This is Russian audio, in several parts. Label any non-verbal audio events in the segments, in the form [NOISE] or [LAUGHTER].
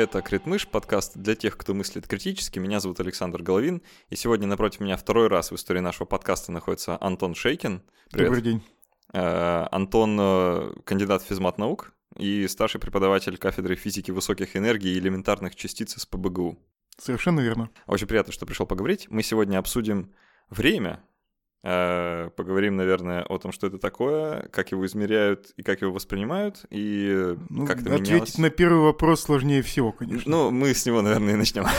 Это Критмыш, подкаст для тех, кто мыслит критически. Меня зовут Александр Головин, и сегодня напротив меня второй раз в истории нашего подкаста находится Антон Шейкин. Привет. Добрый день. Э, Антон э, кандидат физмат наук и старший преподаватель кафедры физики высоких энергий и элементарных частиц с ПБГУ. Совершенно верно. Очень приятно, что пришел поговорить. Мы сегодня обсудим время, поговорим, наверное, о том, что это такое, как его измеряют и как его воспринимают, и ну, как это ответить менялось. На первый вопрос сложнее всего, конечно. Ну, мы с него, наверное, и начнем. [LAUGHS]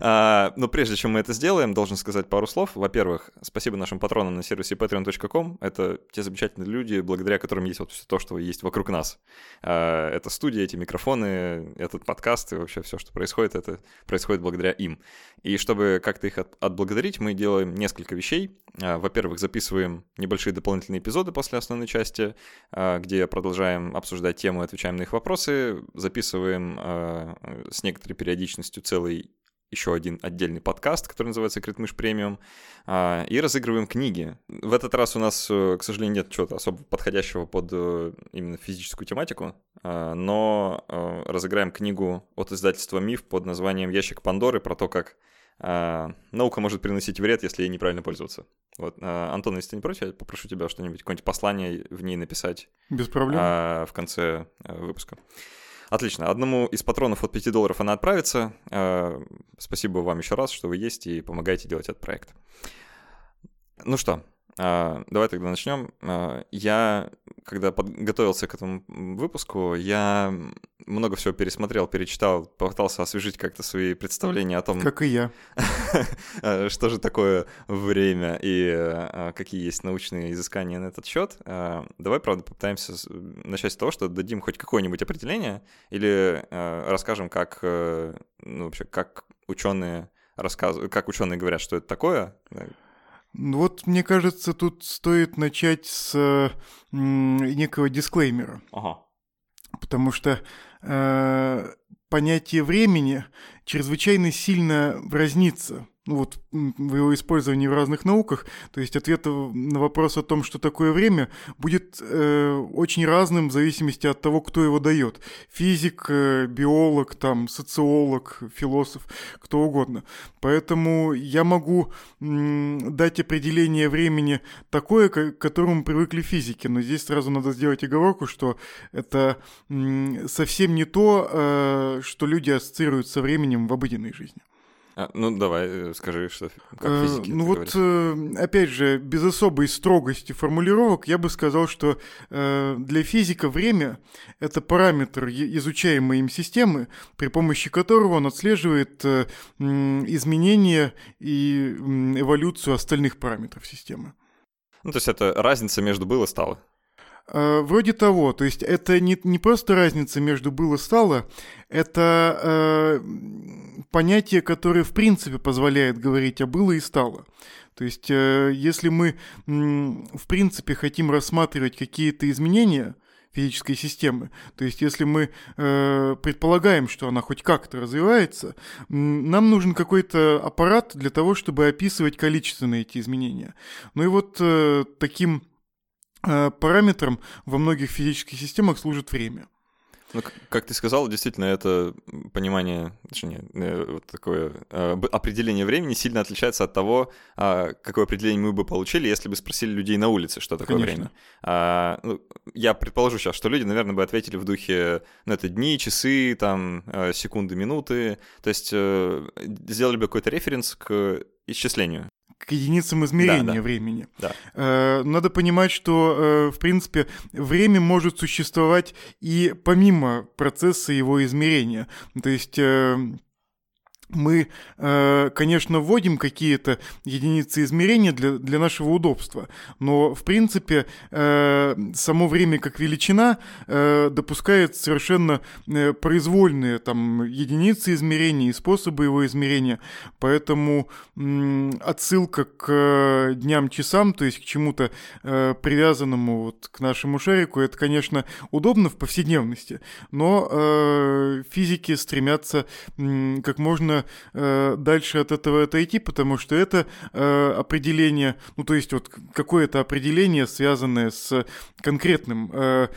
А, но прежде чем мы это сделаем, должен сказать пару слов. Во-первых, спасибо нашим патронам на сервисе patreon.com. Это те замечательные люди, благодаря которым есть вот все то, что есть вокруг нас. А, это студия, эти микрофоны, этот подкаст и вообще все, что происходит, это происходит благодаря им. И чтобы как-то их отблагодарить, мы делаем несколько вещей. А, во-первых, записываем небольшие дополнительные эпизоды после основной части, а, где продолжаем обсуждать тему и отвечаем на их вопросы. Записываем а, с некоторой периодичностью целый еще один отдельный подкаст, который называется «Критмыш премиум», и разыгрываем книги. В этот раз у нас, э, к сожалению, нет чего-то особо подходящего под э, именно физическую тематику, но э, разыграем книгу от издательства «Миф» под названием «Ящик Пандоры» про то, как наука может приносить вред, если ей неправильно пользоваться. Вот, а, Антон, если ты не против, я попрошу тебя что-нибудь, какое-нибудь послание в ней написать. Без проблем. А, в конце а, выпуска. Отлично. Одному из патронов от 5 долларов она отправится. А, спасибо вам еще раз, что вы есть и помогаете делать этот проект. Ну что, а, давай тогда начнем. А, я, когда подготовился к этому выпуску, я много всего пересмотрел, перечитал, попытался освежить как-то свои представления о том... Как и я. [LAUGHS] Что же такое время и а, какие есть научные изыскания на этот счет. Давай, правда, попытаемся начать с того, что дадим хоть какое-нибудь определение или расскажем, как, ну, вообще, как ученые рассказывают, как ученые говорят, что это такое, вот, мне кажется, тут стоит начать с некого дисклеймера. Ага. Потому что э, понятие времени чрезвычайно сильно разнится ну вот в его использовании в разных науках, то есть ответ на вопрос о том, что такое время, будет э, очень разным в зависимости от того, кто его дает. Физик, э, биолог, там, социолог, философ, кто угодно. Поэтому я могу э, дать определение времени такое, к которому привыкли физики, но здесь сразу надо сделать оговорку, что это э, совсем не то, э, что люди ассоциируют со временем в обыденной жизни. А, ну, давай, э, скажи, что как э, физики Ну вот, э, опять же, без особой строгости формулировок, я бы сказал, что для физика время — это параметр изучаемой им системы, при помощи которого он отслеживает изменения и эволюцию остальных параметров системы. Ну, то есть это разница между было и стало? Э, вроде того, то есть это не, не просто разница между было-стало, это э, понятие, которое в принципе позволяет говорить о было и стало. То есть э, если мы в принципе хотим рассматривать какие-то изменения физической системы, то есть если мы э, предполагаем, что она хоть как-то развивается, нам нужен какой-то аппарат для того, чтобы описывать количественные эти изменения. Ну и вот э, таким параметром во многих физических системах служит время. Ну, как ты сказал, действительно, это понимание, точнее, э, вот такое э, определение времени сильно отличается от того, а, какое определение мы бы получили, если бы спросили людей на улице, что такое Конечно. время. А, ну, я предположу сейчас, что люди, наверное, бы ответили в духе, ну, это дни, часы, там, секунды, минуты, то есть сделали бы какой-то референс к исчислению к единицам измерения да, да. времени. Да. Э, надо понимать, что, э, в принципе, время может существовать и помимо процесса его измерения. То есть э, мы, э, конечно, вводим какие-то единицы измерения для, для нашего удобства, но, в принципе, э, само время как величина э, допускает совершенно произвольные там, единицы измерения и способы его измерения, поэтому отсылка к дням, часам, то есть к чему-то привязанному вот к нашему шарику, это, конечно, удобно в повседневности, но физики стремятся как можно э, дальше от этого отойти, потому что это э, определение, ну то есть вот какое-то определение, связанное с конкретным э,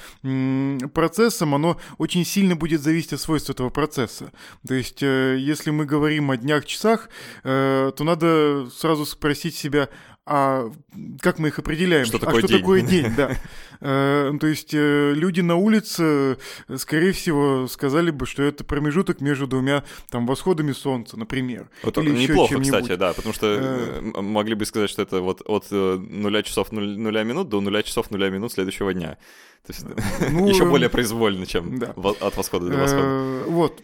процессом, оно очень сильно будет зависеть от свойств этого процесса. То есть э, если мы говорим о днях, часах, э, то надо сразу спросить себя, а как мы их определяем? Что а такое что день? такое день, [LAUGHS] да. Э, То есть э, люди на улице, э, скорее всего, сказали бы, что это промежуток между двумя там восходами солнца, например. Вот или неплохо, кстати, да, потому что могли бы сказать, что это вот от нуля часов нуля минут до нуля часов нуля минут следующего дня. То есть Ну, [LAUGHS] еще более произвольно, чем от восхода до восхода. Вот.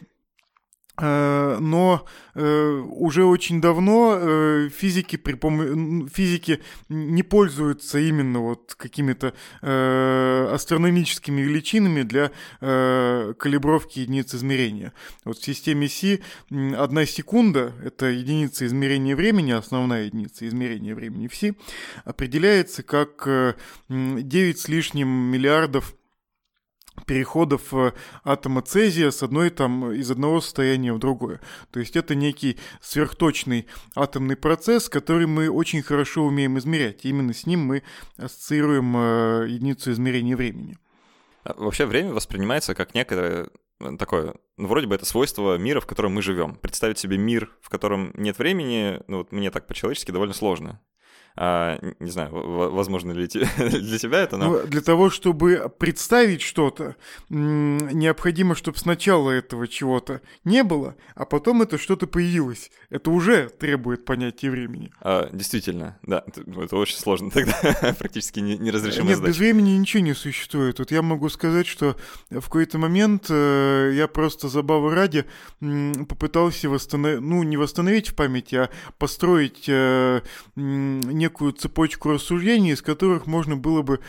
Э, Но э, уже очень давно э, физики при помо- физики не пользуются именно вот какими-то астрономическими величинами для калибровки единиц измерения. Вот в системе Си одна секунда — это единица измерения времени, основная единица измерения времени в Си, определяется как э, м, 9 с лишним миллиардов переходов э, атома цезия с одной там из одного состояния в другое. То есть это некий сверхточный атомный процесс, который мы очень хорошо умеем измерять. Именно с ним мы ассоциируем э, единицу измерения времени. А Вообще время воспринимается как некое э, такое, ну, вроде бы это свойство мира, в котором мы живем. Представить себе мир, в котором нет времени, ну, вот мне так по-человечески довольно сложно. А, не знаю, возможно ли те- [LAUGHS] для тебя это, но... Ну, для того, чтобы представить что-то, необходимо, чтобы сначала этого чего-то не было, а потом это что-то появилось. Это уже требует понятия времени. А, действительно, да, это, ну, это очень сложно [LAUGHS] тогда, практически не- неразрешимая Нет, без задача. времени ничего не существует. Вот я могу сказать, что в какой-то момент э, я просто забавы ради попытался восстановить, ну, не восстановить в памяти, а построить э, м, некую цепочку рассуждений, из которых можно было бы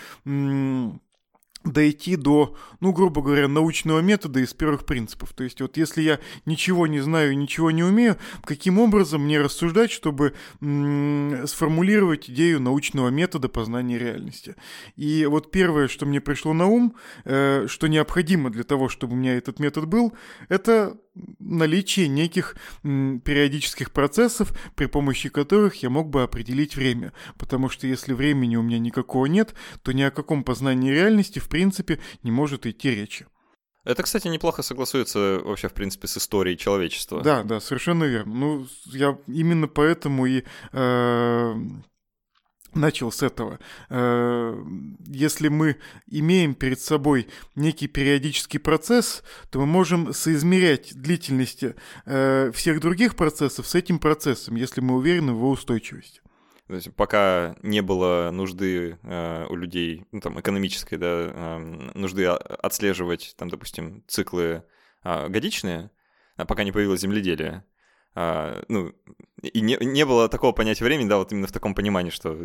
дойти до, ну, грубо говоря, научного метода из первых принципов. То есть вот если я ничего не знаю ничего не умею, каким образом мне рассуждать, чтобы м, сформулировать идею научного метода познания реальности. И вот первое, что мне пришло на ум, э, что необходимо для того, чтобы у меня этот метод был, это наличие неких периодических процессов, при помощи которых я мог бы определить время. Потому что если времени у меня никакого нет, то ни о каком познании реальности, в принципе, не может идти речи. Это, кстати, неплохо согласуется вообще, в принципе, с историей человечества. Да, да, совершенно верно. Ну, я именно поэтому и э, начал с этого. Э, Если мы имеем перед собой некий периодический процесс, то мы можем соизмерять длительности э, всех других процессов с этим процессом, если мы уверены в его устойчивости. То есть пока не было нужды э, у людей, ну там экономической, да, эм, нужды отслеживать, там, допустим, циклы а, годичные, а пока не появилось земледелие, а, ну, и не, не было такого понятия времени, да, вот именно в таком понимании, что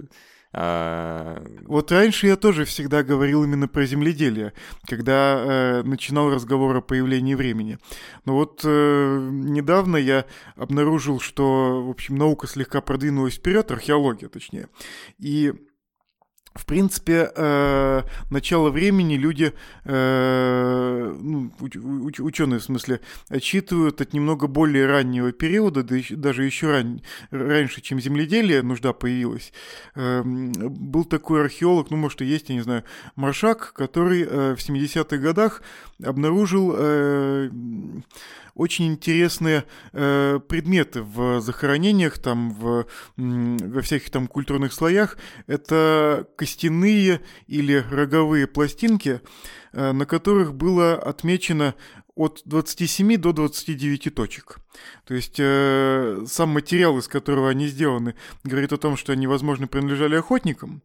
а, Вот раньше я тоже всегда говорил именно про земледелие, когда э, начинал разговор о появлении времени. Но вот э, недавно я обнаружил, что, в общем, наука слегка продвинулась вперед, археология точнее. И в принципе, э, начало времени люди, э, ну, уч- уч- ученые в смысле, отсчитывают от немного более раннего периода, да даже еще ран- раньше, чем земледелие, нужда появилась. Эм, был такой археолог, ну, может, и есть, я не знаю, Маршак, который э, в 70-х годах обнаружил э, очень интересные предметы в захоронениях, там, в, во всяких там культурных слоях. Это костяные или роговые пластинки, э, на которых было отмечено от 27 до 29 точек. То есть э, сам материал, из которого они сделаны, говорит о том, что они, возможно, принадлежали охотникам.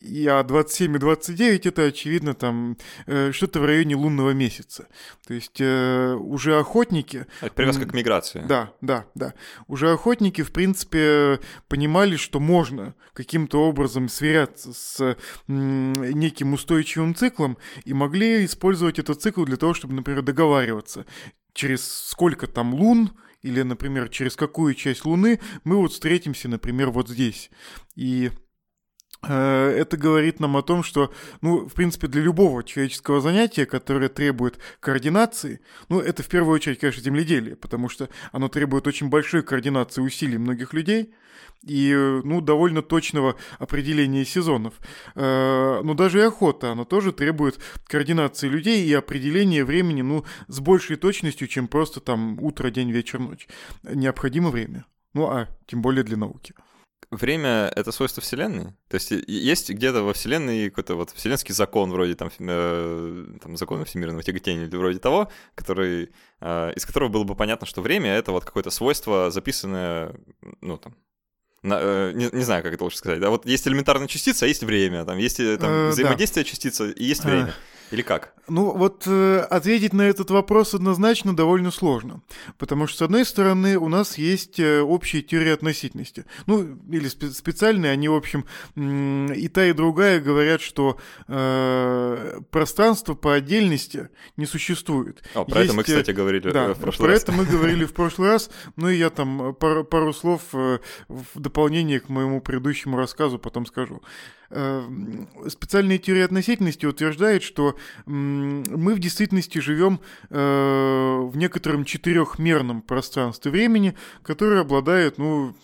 И, а 27 и 29 это, очевидно, там э, что-то в районе лунного месяца. То есть э, уже охотники... это привязка к миграции. Да, да, да. Уже охотники, в принципе, понимали, что можно каким-то образом сверяться с неким устойчивым циклом и могли использовать этот цикл для того, чтобы, например, договариваться, через сколько там лун или, например, через какую часть Луны мы вот встретимся, например, вот здесь. И это говорит нам о том, что, ну, в принципе, для любого человеческого занятия, которое требует координации, ну, это в первую очередь, конечно, земледелие, потому что оно требует очень большой координации усилий многих людей и, ну, довольно точного определения сезонов. Э, но даже и охота, она тоже требует координации людей и определения времени, ну, с большей точностью, чем просто там утро, день, вечер, ночь. Необходимо время. Ну, а тем более для науки время — это свойство Вселенной? То есть есть где-то во Вселенной какой-то вот вселенский закон вроде там, э, там закона всемирного тяготения или вроде того, который, э, из которого было бы понятно, что время — это вот какое-то свойство, записанное, ну, там, на, э, не, не знаю, как это лучше сказать. Да, вот есть элементарная частица, а есть время, там есть э, там, э, взаимодействие да. частицы и есть время. Или как? Ну, вот э, ответить на этот вопрос однозначно довольно сложно. Потому что, с одной стороны, у нас есть э, общие теории относительности. Ну, или спе- специальные, они, в общем, э, и та, и другая говорят, что э, пространство по отдельности не существует. О, про есть, это мы, кстати, говорили да, в прошлый про раз. это мы говорили в прошлый раз. Ну, и я там пару, пару слов в дополнение к моему предыдущему рассказу потом скажу. Эм, специальные теории относительности утверждают, что мы в действительности живем э, в некотором четырехмерном пространстве времени, которое обладает, ну,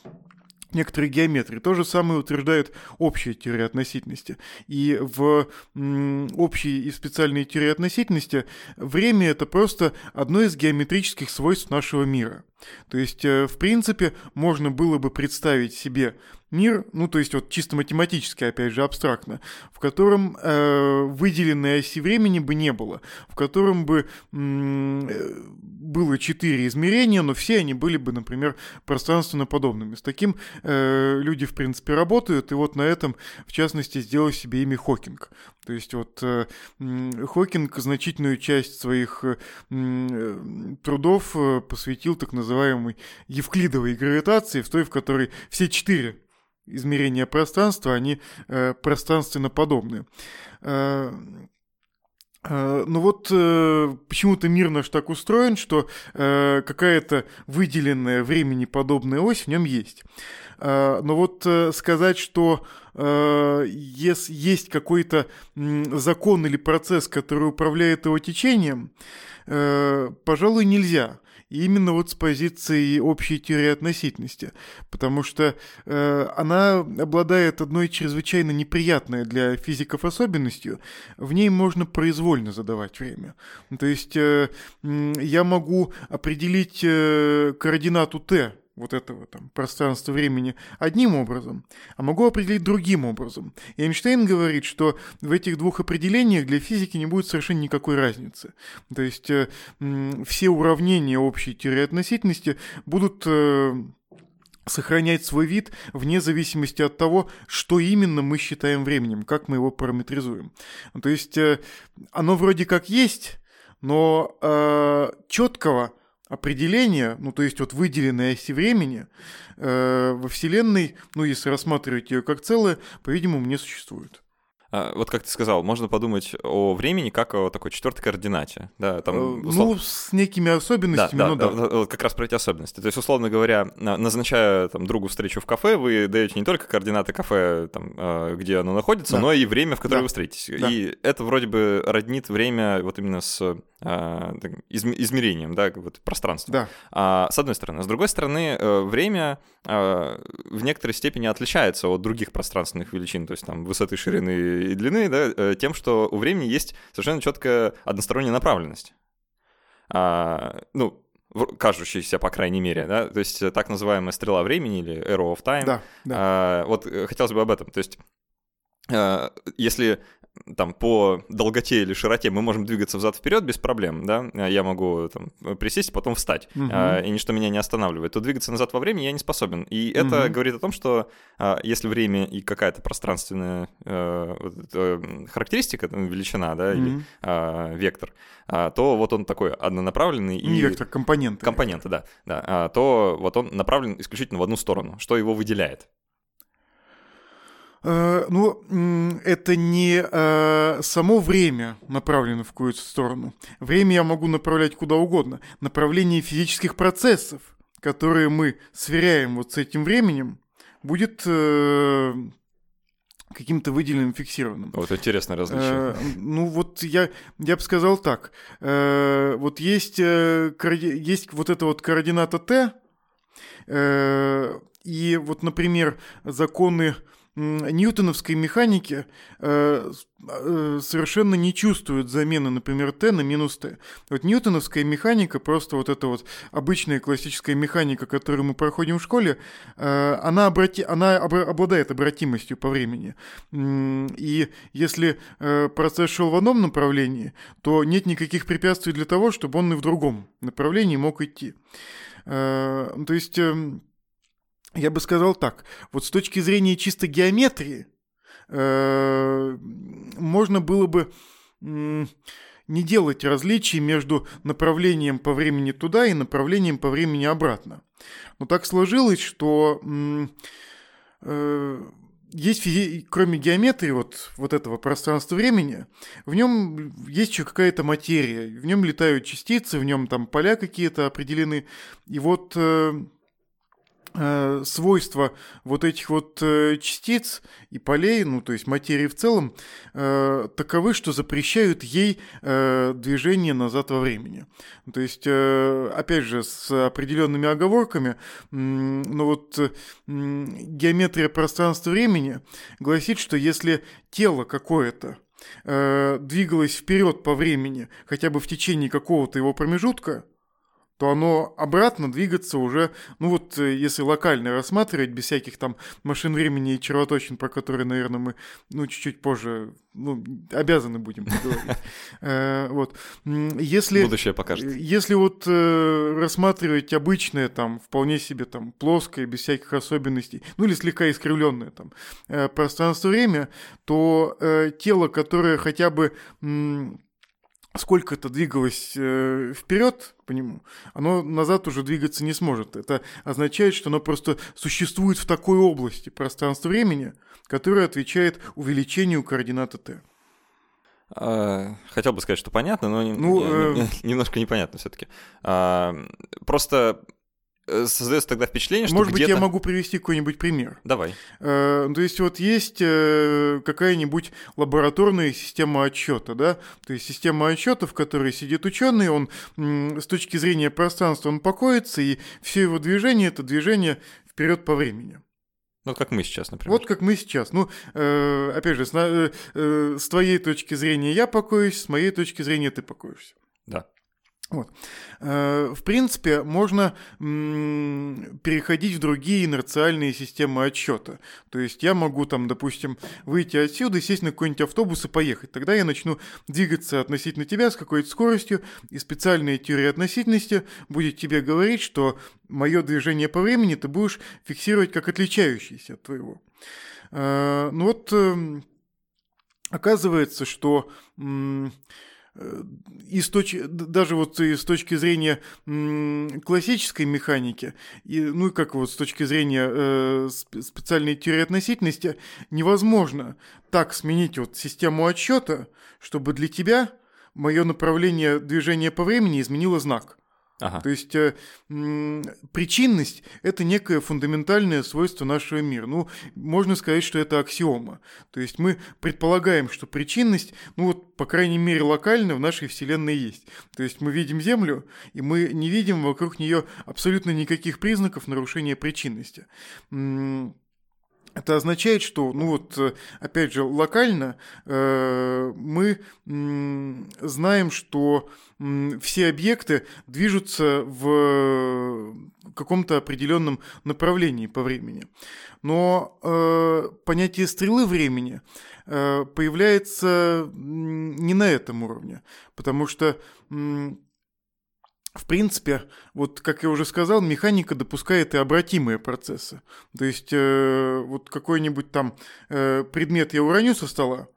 некоторой геометрии. То же самое утверждает общая теория относительности. И в общей и специальной теории относительности время — это просто одно из геометрических свойств нашего мира. То есть, э, в принципе, можно было бы представить себе мир, ну то есть вот чисто математически, опять же, абстрактно, в котором э, выделенной оси времени бы не было, в котором бы э, было четыре измерения, но все они были бы, например, пространственно подобными. С таким э, люди, в принципе, работают, и вот на этом, в частности, сделал себе имя Хокинг. То есть вот э, Хокинг значительную часть своих э, трудов э, посвятил так называемой евклидовой гравитации, в той, в которой все четыре измерения пространства, они э, пространственно подобны. Э, э, ну вот э, почему-то мир наш так устроен, что э, какая-то выделенная времени подобная ось в нем есть. Э, но вот э, сказать, что э, если есть какой-то закон или процесс, который управляет его течением, э, пожалуй, нельзя. Именно вот с позиции общей теории относительности, потому что э, она обладает одной чрезвычайно неприятной для физиков особенностью. В ней можно произвольно задавать время. То есть э, я могу определить э, координату t вот этого там пространства времени одним образом, а могу определить другим образом. И Эйнштейн говорит, что в этих двух определениях для физики не будет совершенно никакой разницы. То есть э, все уравнения общей теории относительности будут э, сохранять свой вид вне зависимости от того, что именно мы считаем временем, как мы его параметризуем. То есть э, оно вроде как есть, но э, четкого определение, ну то есть вот выделенной оси времени э, во Вселенной, ну если рассматривать ее как целое, по-видимому, не существует. А, вот как ты сказал, можно подумать о времени как о такой четвертой координате. Да, там, э, услов... Ну, с некими особенностями, да, ну да, да. да. Как раз про эти особенности. То есть, условно говоря, назначая там, другу встречу в кафе, вы даете не только координаты кафе, там, а, где оно находится, да. но и время, в которое да. вы встретитесь. Да. И это вроде бы роднит время вот именно с измерением, да, вот пространства. Да. А, с одной стороны. С другой стороны, э, время в некоторой степени отличается от других пространственных величин, то есть там высоты, ширины и длины, да, э, тем, что у времени есть совершенно четкая односторонняя направленность. А, ну, кажущаяся, по крайней мере, да, то есть так называемая стрела времени или arrow of time. Да, да. А, вот э, хотелось бы об этом. То есть если там по долготе или широте мы можем двигаться взад вперед без проблем, да, я могу там, присесть, потом встать, угу. а, и ничто меня не останавливает, то двигаться назад во времени я не способен. И это угу. говорит о том, что а, если время и какая-то пространственная а, характеристика, величина, да, угу. или а, вектор, а, то вот он такой однонаправленный. И... Вектор, компоненты. Компоненты, да, да, а, то вот он направлен исключительно в одну сторону, что его выделяет. Э, ну, это не э, само время направлено в какую-то сторону. Время я могу направлять куда угодно. Направление физических процессов, которые мы сверяем вот с этим временем, будет э, каким-то выделенным фиксированным. Вот интересное различие. Э, ну вот я, я бы сказал так. Э, вот есть, э, есть вот эта вот координата t, э, и вот, например, законы ньютоновской механики э, э, совершенно не чувствуют замены, например, t на минус t. Вот ньютоновская механика, просто вот эта вот обычная классическая механика, которую мы проходим в школе, э, она, обрати... она об... обладает обратимостью по времени. И если процесс шел в одном направлении, то нет никаких препятствий для того, чтобы он и в другом направлении мог идти. То есть... Э, я бы сказал так, вот с точки зрения чисто геометрии, э, можно было бы не делать различий между направлением по времени туда и направлением по времени обратно. Но так сложилось, что э, есть кроме геометрии вот, вот этого пространства-времени, в нем есть еще какая-то материя, в нем летают частицы, в нем там поля какие-то определены. И вот Э, свойства вот этих вот э, частиц и полей, ну то есть материи в целом, э, таковы, что запрещают ей движение назад во времени. То есть, опять же, с определенными оговорками, но вот геометрия пространства-времени гласит, что если тело какое-то двигалось вперед по времени хотя бы в течение какого-то его промежутка, то оно обратно двигаться уже, ну вот э, если локально рассматривать, без всяких там машин времени и червоточин, про которые, наверное, мы, ну, чуть-чуть позже, ну, обязаны будем говорить. [LAUGHS] Э, вот. Если... Будущее покажет. Э, если вот рассматривать обычное там, вполне себе там, плоское, без всяких особенностей, ну или слегка искривленное там, пространство-время, то тело, которое хотя бы сколько это двигалось э, вперед по нему, оно назад уже двигаться не сможет. Это означает, что оно просто существует в такой области пространства-времени, которая отвечает увеличению координаты t. А, хотел бы сказать, что понятно, но ну, э... немножко непонятно все-таки. А, просто создается тогда впечатление, что Может быть, я могу привести какой-нибудь пример. Давай. Э, то есть вот есть э, какая-нибудь лабораторная система отчета, да, то есть система отчета, в которой сидит ученый, он с точки зрения пространства он покоится, и все его движение это движение вперед по времени. Ну, как мы сейчас, например. Вот как мы сейчас. Ну, э, опять же, с, э, э, с твоей точки зрения я покоюсь, с моей точки зрения ты покоишься. Да. Вот. Э, в принципе, можно переходить в другие инерциальные системы отсчета. То есть я могу там, допустим, выйти отсюда, сесть на какой-нибудь автобус и поехать. Тогда я начну двигаться относительно тебя с какой-то скоростью, и специальная теория относительности будет тебе говорить, что мое движение по времени ты будешь фиксировать как отличающееся от твоего. Э, ну вот эм, оказывается, что и с точ... даже вот и с точки зрения классической механики, и, ну и как вот с точки зрения э, специальной теории относительности, невозможно так сменить вот систему отсчета, чтобы для тебя мое направление движения по времени изменило знак. Ага. То есть э, причинность – это некое фундаментальное свойство нашего мира. Ну, можно сказать, что это аксиома. То есть мы предполагаем, что причинность, ну вот, по крайней мере, локально в нашей Вселенной есть. То есть мы видим Землю, и мы не видим вокруг нее абсолютно никаких признаков нарушения причинности. Это означает, что, ну вот, э, опять же, локально э, мы э, знаем, что э, все объекты движутся в каком-то определенном направлении по времени. Но э, понятие стрелы времени э, появляется не на этом уровне, потому что э, в принципе, вот как я уже сказал, механика допускает и обратимые процессы. То есть э, вот какой-нибудь там э, предмет я уроню со стола,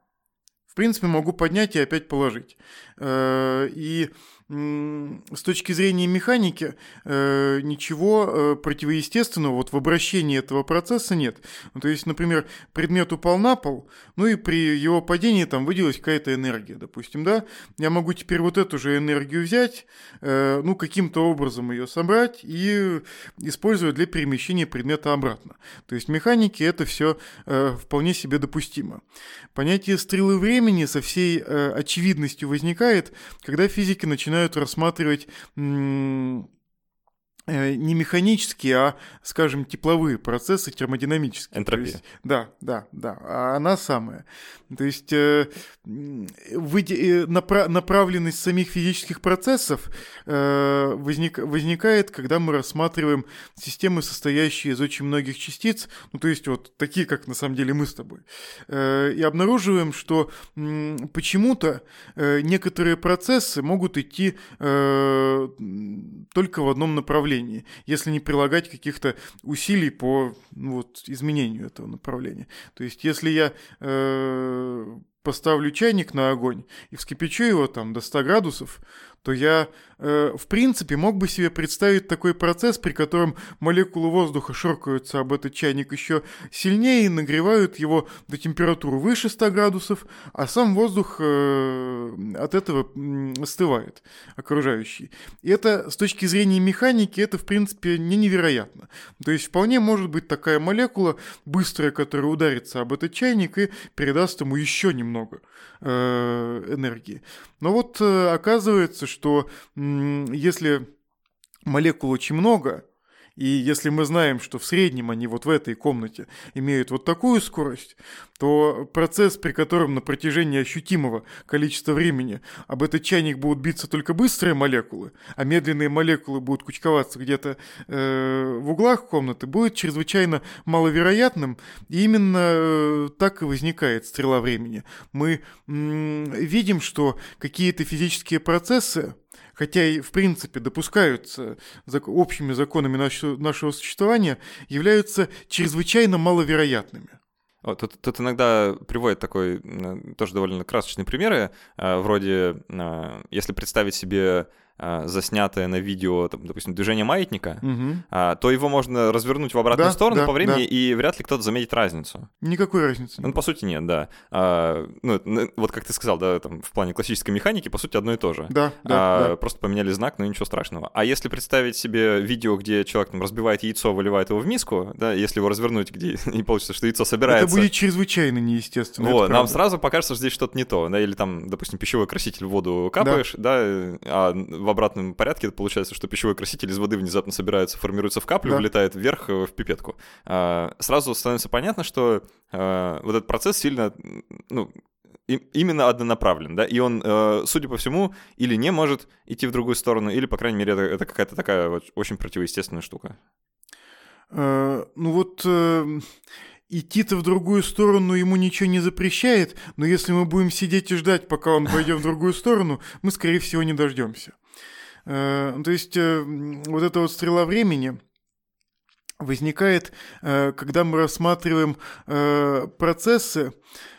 в принципе, могу поднять и опять положить. Э, и с точки зрения механики э, ничего э, противоестественного вот в обращении этого процесса нет. Ну, то есть, например, предмет упал на пол, ну и при его падении там выделилась какая-то энергия, допустим, да, я могу теперь вот эту же энергию взять, э, ну, каким-то образом ее собрать и использовать для перемещения предмета обратно. То есть, механики это все вполне себе допустимо. Понятие стрелы времени со всей очевидностью возникает, когда физики начинают начинают рассматривать Э, не механические, а, скажем, тепловые процессы термодинамические. Энтропия. Есть, да, да, да, а она самая. То есть э, э, напра направленность самих физических процессов э, возник возникает, когда мы рассматриваем системы, состоящие из очень многих частиц, ну то есть вот такие, как на самом деле мы с тобой, э, и обнаруживаем, что э, почему-то э, некоторые процессы могут идти э, только в одном направлении направлении, если не прилагать каких-то усилий по ну, вот, изменению этого направления. То есть, если я э, поставлю чайник на огонь и вскипячу его там до 100 градусов, то я, э, в принципе, мог бы себе представить такой процесс, при котором молекулы воздуха шоркаются об этот чайник еще сильнее и нагревают его до температуры выше 100 градусов, а сам воздух э, от этого остывает, окружающий. И это, с точки зрения механики, это, в принципе, не невероятно. То есть, вполне может быть такая молекула, быстрая, которая ударится об этот чайник и передаст ему еще немного э, энергии. Но вот э, оказывается, что если молекул очень много, и если мы знаем, что в среднем они вот в этой комнате имеют вот такую скорость, то процесс, при котором на протяжении ощутимого количества времени об этот чайник будут биться только быстрые молекулы, а медленные молекулы будут кучковаться где-то э, в углах комнаты, будет чрезвычайно маловероятным. И именно э, так и возникает стрела времени. Мы э, видим, что какие-то физические процессы, хотя и в принципе допускаются общими законами нашего, нашего существования, являются чрезвычайно маловероятными. Тут, тут иногда приводят такой тоже довольно красочные примеры, э, вроде э, если представить себе заснятое на видео, там, допустим, движение маятника, угу. а, то его можно развернуть в обратную да, сторону да, по времени, да. и вряд ли кто-то заметит разницу. Никакой разницы. Ну, по сути, нет, да. А, ну, вот как ты сказал, да, там, в плане классической механики, по сути, одно и то же. Да, да, а, да. Просто поменяли знак, но ничего страшного. А если представить себе видео, где человек там разбивает яйцо, выливает его в миску, да, если его развернуть, где [LAUGHS] не получится, что яйцо собирается... Это будет чрезвычайно неестественно. Вот, нам сразу покажется, что здесь что-то не то, да, или там, допустим, пищевой краситель в воду капаешь, да, да а в обратном порядке это получается, что пищевой краситель из воды внезапно собирается, формируется в каплю, да. вылетает вверх э, в пипетку. А, сразу становится понятно, что а, вот этот процесс сильно, ну, именно однонаправлен, да, и он, э, судя по всему, или не может идти в другую сторону, или, по крайней мере, это, это какая-то такая вот очень противоестественная штука. Э, ну вот э, идти-то в другую сторону ему ничего не запрещает, но если мы будем сидеть и ждать, пока он пойдет в другую сторону, мы, скорее всего, не дождемся. Э, то есть э, вот эта вот стрела времени возникает, э, когда мы рассматриваем процессы,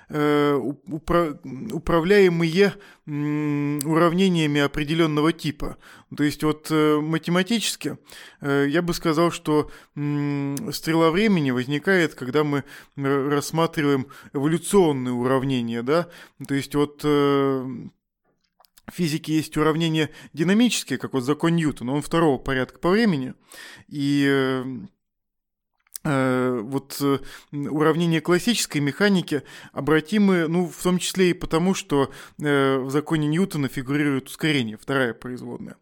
управляемые уравнениями определенного типа. То есть вот математически я бы сказал, что стрела времени возникает, когда мы рассматриваем эволюционные уравнения, да, то есть вот в физике есть уравнения динамические, как вот закон Ньютона, он второго порядка по времени, и э, э вот э, уравнения классической механики обратимы, ну, в том числе и потому, что в законе Ньютона фигурирует ускорение, вторая производная.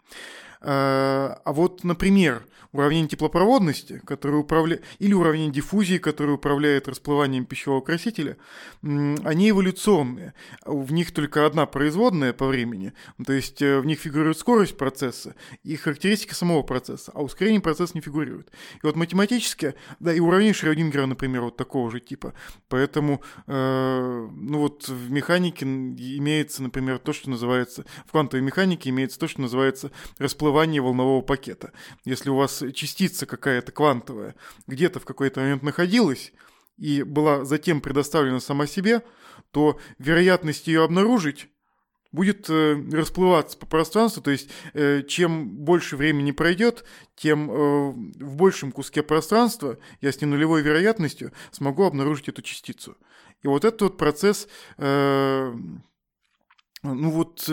Э, а вот, например, уравнение теплопроводности, которое управля... или уравнение диффузии, которое управляет расплыванием пищевого красителя, они эволюционные. В них только одна производная по времени, то есть э, в них фигурирует скорость процесса и характеристика самого процесса, а ускорение процесса не фигурирует. И вот математически, да, и уравнение Шрёдингера, например, вот такого же типа. Поэтому, э, ну вот в механике имеется, например, то, что называется, в квантовой механике имеется то, что называется расплывание расплывание волнового пакета. Если у вас частица какая-то квантовая где-то в какой-то момент находилась и была затем предоставлена сама себе, то вероятность ее обнаружить будет э, расплываться по пространству, то есть э, чем больше времени пройдет, тем э, в большем куске пространства я с ненулевой вероятностью смогу обнаружить эту частицу. И вот этот вот процесс ну вот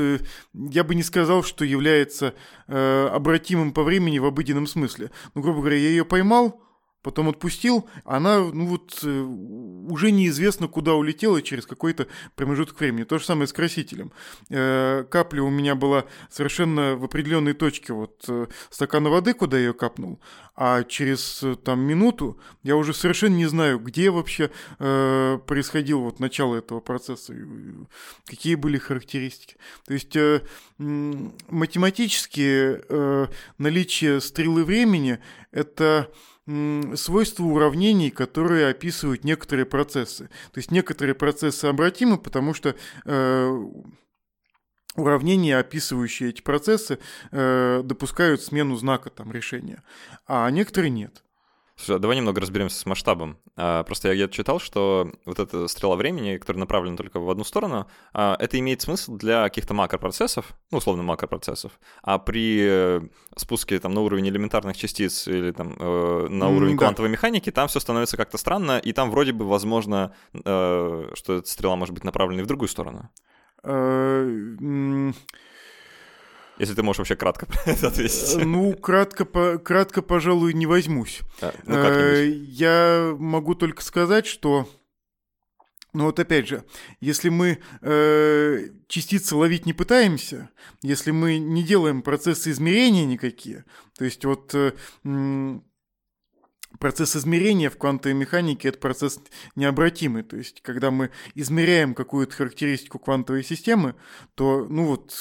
я бы не сказал, что является обратимым по времени в обыденном смысле. Ну, грубо говоря, я ее поймал, потом отпустил, она, ну вот, э, уже неизвестно, куда улетела через какой-то промежуток времени. То же самое с красителем. Э, капля у меня была совершенно в определенной точке вот э, стакана воды, куда я ее капнул, а через там минуту я уже совершенно не знаю, где вообще происходило вот начало этого процесса, какие были характеристики. То есть математически наличие стрелы времени – это свойства уравнений, которые описывают некоторые процессы. То есть некоторые процессы обратимы, потому что э, уравнения, описывающие эти процессы, э, допускают смену знака там, решения, а некоторые нет. Слушай, а давай немного разберемся с масштабом. А, просто я где-то читал, что вот эта стрела времени, которая направлена только в одну сторону, а, это имеет смысл для каких-то макропроцессов, ну, условно, макропроцессов, а при э, спуске там на уровень элементарных частиц или там э, на уровень mm, квантовой да. механики, там все становится как-то странно, и там вроде бы возможно, э, что эта стрела может быть направлена и в другую сторону. Если ты можешь вообще кратко [LAUGHS] ответить. Э, ну, кратко, кратко, пожалуй, не возьмусь. А, ну, э, Я могу только сказать, что но вот опять же, если мы э, частицы ловить не пытаемся, если мы не делаем процессы измерения никакие, то есть вот э, Процесс измерения в квантовой механике – это процесс необратимый. То есть, когда мы измеряем какую-то характеристику квантовой системы, то, ну вот,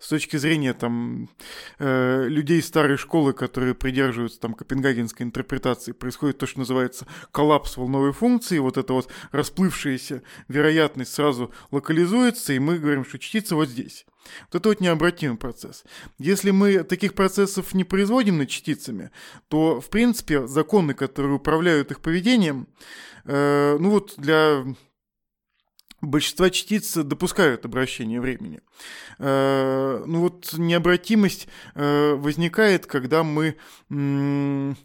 с точки зрения там, э, людей старой школы, которые придерживаются там копенгагенской интерпретации, происходит то, что называется коллапс волновой функции. Вот эта вот расплывшаяся вероятность сразу локализуется, и мы говорим, что частица вот здесь. Вот это вот необратимый процесс. Если мы таких процессов не производим над частицами, то, в принципе, законы, которые управляют их поведением, э, ну вот для большинства частиц допускают обращение времени. Э, ну вот необратимость э, возникает, когда мы... М-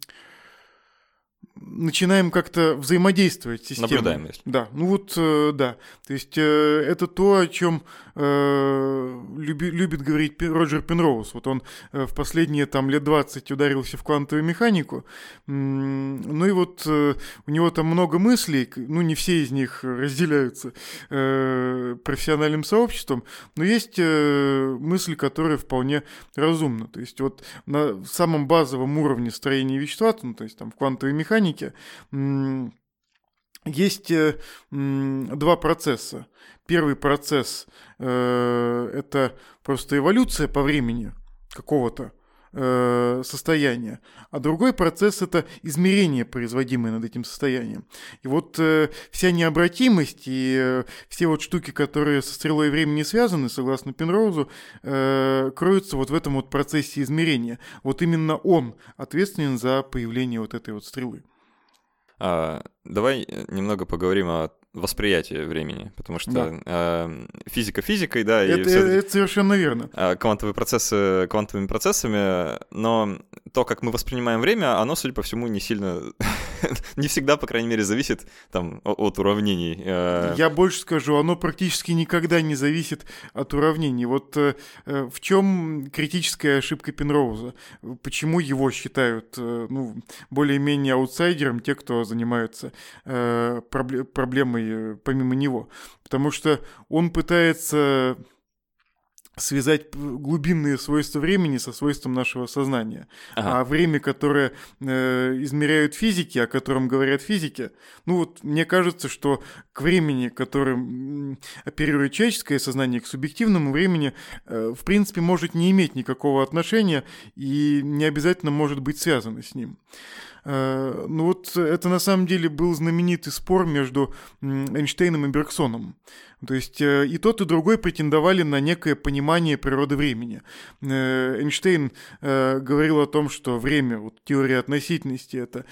начинаем как-то взаимодействовать с системой. Наблюдаем, если. Да, ну вот, э, да. То есть э, это то, о чем э, люби, любит говорить Роджер Пенроуз. Вот он в последние там лет 20 ударился в квантовую механику. Ну и вот у него там много мыслей, ну не все из них разделяются профессиональным сообществом, но есть мысли, которые вполне разумны. То есть вот на самом базовом уровне строения вещества, ну, то есть там в квантовой механике, механике есть э, два процесса. Первый процесс э, это просто эволюция по времени какого-то э, состояния, а другой процесс это измерение, производимое над этим состоянием. И вот вся необратимость и все вот штуки, которые со стрелой времени связаны, согласно Пенроузу, кроются вот в этом вот процессе измерения. Вот именно он ответственен за появление вот этой вот стрелы. А, давай немного поговорим о восприятие времени, потому что да. э, физика физикой, да, это, и все, это совершенно верно. Э, квантовые процессы квантовыми процессами, но то, как мы воспринимаем время, оно, судя по всему, не сильно, [LAUGHS] [LAUGHS] не всегда, по крайней мере, зависит там от уравнений. Э. Я больше скажу, оно практически никогда не зависит от уравнений. Вот э, э в чем критическая ошибка Пенроуза? Почему его считают, ну, более-менее аутсайдером те, кто занимаются проблемой помимо него, потому что он пытается связать глубинные свойства времени со свойством нашего сознания. Ага. А время, которое э, измеряют физики, о котором говорят физики, ну вот мне кажется, что к времени, которым оперирует человеческое сознание, к субъективному времени, э, в принципе, может не иметь никакого отношения и не обязательно может быть связано с ним. Э, ну вот это на самом деле был знаменитый спор между Эйнштейном и Бергсоном. То есть э, и тот, и другой претендовали на некое понимание природы времени. Э, Эйнштейн говорил о том, что время, вот теория относительности, это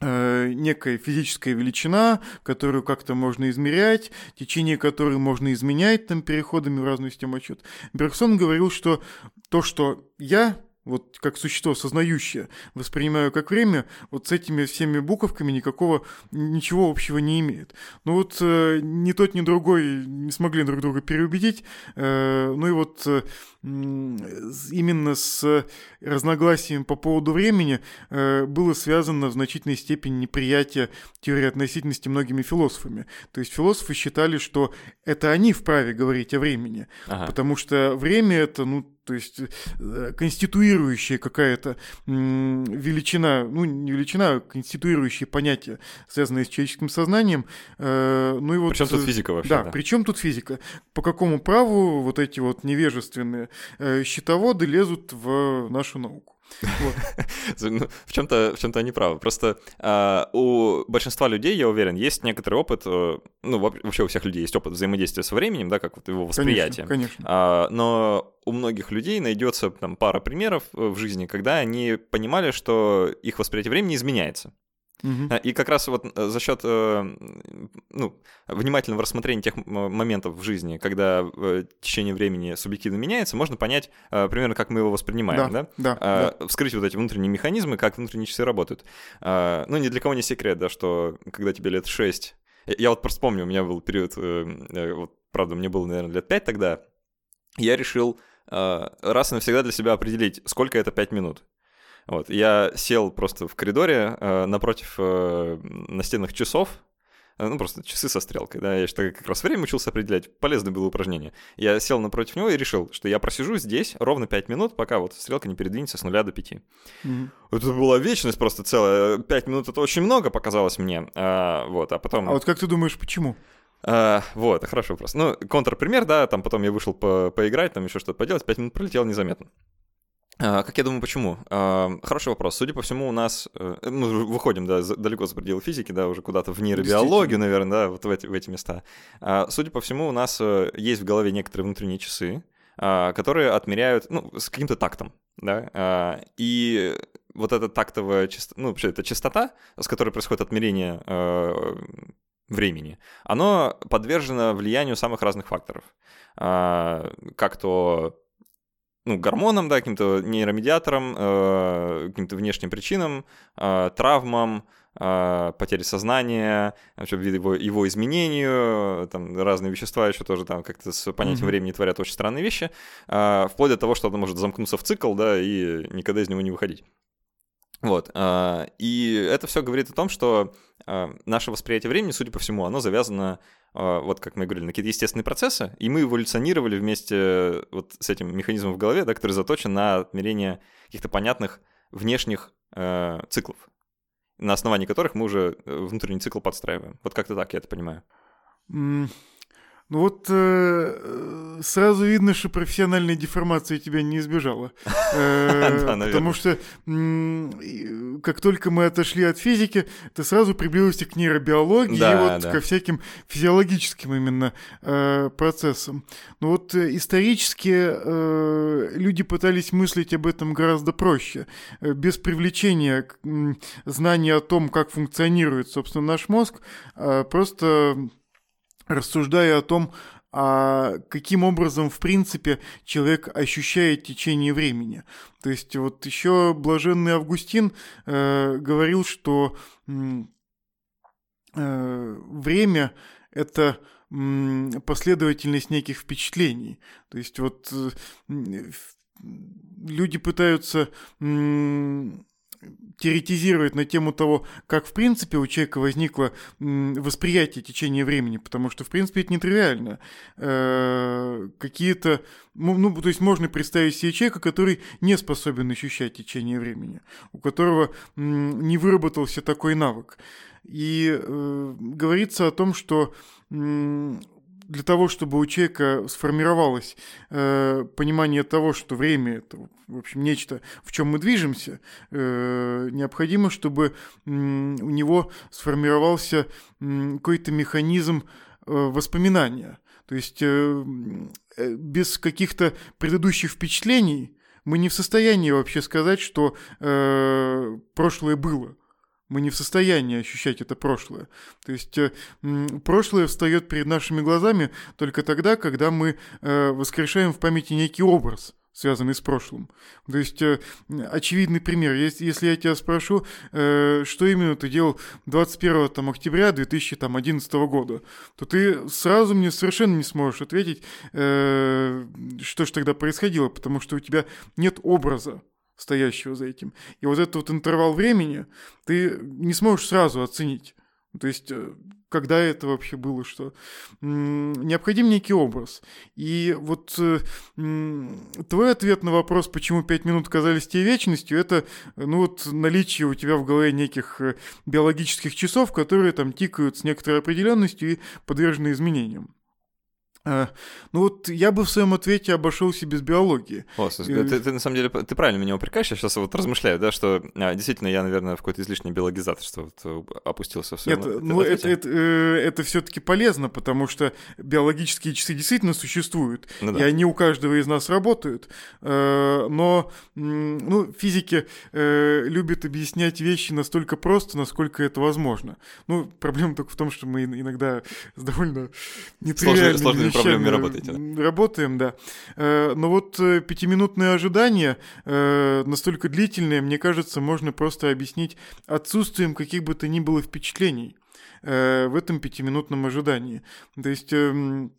некая физическая величина, которую как-то можно измерять, течение которой можно изменять там переходами в разную систему отчета. Бергсон говорил, что то, что я вот как существо сознающее, воспринимаю как время, вот с этими всеми буковками никакого, ничего общего не имеет. Ну вот э, ни тот, ни другой не смогли друг друга переубедить, э, ну и вот э, именно с разногласием по поводу времени э, было связано в значительной степени неприятие теории относительности многими философами. То есть философы считали, что это они вправе говорить о времени, ага. потому что время это, ну, то есть э, конституирующая какая-то величина, ну не величина, а конституирующее понятие, связанное с человеческим сознанием. Э, ну и вот, причем тут физика вообще? Да, да, причем тут физика. По какому праву вот эти вот невежественные э, счетоводы лезут в нашу науку? [LAUGHS] Ну, в чем-то в чем-то они правы. Просто э, у большинства людей, я уверен, есть некоторый опыт, э, ну вообще у всех людей есть опыт взаимодействия со временем, да, как вот его восприятие. Конечно, конечно. А, но у многих людей найдется там пара примеров в жизни, когда они понимали, что их восприятие времени изменяется. Угу. И как раз вот э, за счет э, ну, внимательного рассмотрения тех моментов в жизни, когда течение времени субъективно меняется, можно понять примерно, как мы его воспринимаем, да? Да, а, да. Вскрыть вот эти внутренние механизмы, как внутренние часы работают. А, ну, ни для кого не секрет, да, что когда тебе лет 6... Я вот просто помню, у меня был период, вот, правда, мне было, наверное, лет 5 тогда, я решил раз и навсегда для себя определить, сколько это 5 минут. Вот, я сел просто в коридоре э, напротив э, настенных часов, э, ну, просто часы со стрелкой, да, я же как раз время учился определять, полезное было упражнение. Я сел напротив него и решил, что я просижу здесь ровно 5 минут, пока вот стрелка не передвинется с нуля до 5. Mm-hmm. Это была вечность просто целая, 5 минут это очень много показалось мне, а, вот, а потом... А вот как ты думаешь, почему? А, вот, хороший вопрос. Ну, контрпример, да, там потом я вышел по поиграть, там еще что-то поделать, 5 минут пролетело незаметно. А, как я думаю, почему? А, хороший вопрос. Судя по всему, у нас... Э, мы выходим да, далеко за пределы физики, да, уже куда-то в нейробиологию, наверное, да, вот в эти, в эти места. А, судя по всему, у нас э, есть в голове некоторые внутренние часы, которые отмеряют, ну, с каким-то тактом, да, и вот эта тактовая частота, ну, вообще, это частота, с которой происходит отмерение времени, оно подвержено влиянию самых разных факторов. Как то ну, гормонам, да, каким-то нейромедиаторам, э, каким-то внешним причинам, э, травмам, э, потере сознания, вообще его, его изменению, там разные вещества еще тоже там как-то с понятием mm-hmm. времени творят очень странные вещи, э, вплоть до того, что оно может замкнуться в цикл, да, и никогда из него не выходить. Вот. Э, и это все говорит о том, что э, наше восприятие времени, судя по всему, оно завязано вот как мы говорили, на какие-то естественные процессы, и мы эволюционировали вместе вот с этим механизмом в голове, да, который заточен на отмерение каких-то понятных внешних э, циклов, на основании которых мы уже э, внутренний цикл подстраиваем. Вот как-то так я это понимаю. Ну вот э, сразу видно, что профессиональная деформация тебя не избежала. [LAUGHS] Э, потому что как только мы отошли от физики, ты сразу приблизился к нейробиологии и вот ко всяким физиологическим именно э, процессам. Но вот исторически люди пытались мыслить об этом гораздо проще, без привлечения знания о том, как функционирует, собственно, наш мозг, а просто рассуждая о том, а каким образом, в принципе, человек ощущает течение времени. То есть вот еще блаженный Августин э, говорил, что э, время – это последовательность неких впечатлений. То есть вот э, люди пытаются теоретизировать на тему того, как в принципе у человека возникло восприятие течения времени, потому что в принципе это нетривиально. Э, какие-то, ну, ну, то есть можно представить себе человека, который не способен ощущать течение времени, у которого не выработался такой навык. И э, говорится о том, что для того, чтобы у человека сформировалось э, понимание того, что время это, в общем, нечто, в чем мы движемся, э, необходимо, чтобы э, у него сформировался э, какой-то механизм э, воспоминания. То есть э, э, без каких-то предыдущих впечатлений мы не в состоянии вообще сказать, что э, прошлое было. Мы не в состоянии ощущать это прошлое. То есть э, прошлое встает перед нашими глазами только тогда, когда мы э, воскрешаем в памяти некий образ связанный с прошлым. То есть, э, очевидный пример. Если, я тебя спрошу, что именно ты делал 21 там, октября 2011 года, то ты сразу мне совершенно не сможешь ответить, что же тогда происходило, потому что у тебя нет образа стоящего за этим. И вот этот вот интервал времени ты не сможешь сразу оценить. То есть, э, когда это вообще было, что необходим некий образ. И вот э, твой ответ на вопрос, почему пять минут казались тебе вечностью, это ну вот наличие у тебя в голове неких э, биологических часов, которые там тикают с некоторой определенностью и подвержены изменениям. А, ну вот я бы в своем ответе обошелся без биологии. О, слушай, ты, ты на самом деле ты правильно меня упрекаешь, я сейчас вот размышляю, да, что а, действительно я, наверное, в какое-то излишнее биологизаторство вот, э, опустился в своем Нет, ну это, это, э, это все-таки полезно, потому что биологические часы действительно существуют, ну, да. и они у каждого из нас работают, э, но ну, физики любят объяснять вещи настолько просто, насколько это возможно. Ну, проблема только в том, что мы иногда с довольно нетривиальными проблемами работаете. Работаем, да. Э, но вот э, пятиминутное ожидание, э, настолько длительное, мне кажется, можно просто объяснить отсутствием каких бы то ни было впечатлений в этом пятиминутном ожидании. То есть эм,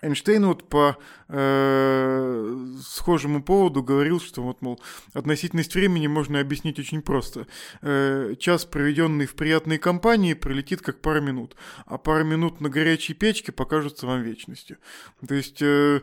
Эйнштейн вот по э, схожему поводу говорил, что вот, мол, относительность времени можно объяснить очень просто. Э, час, проведенный в приятной компании, пролетит как пара минут, а пара минут на горячей печке покажутся вам вечностью. То есть... Э,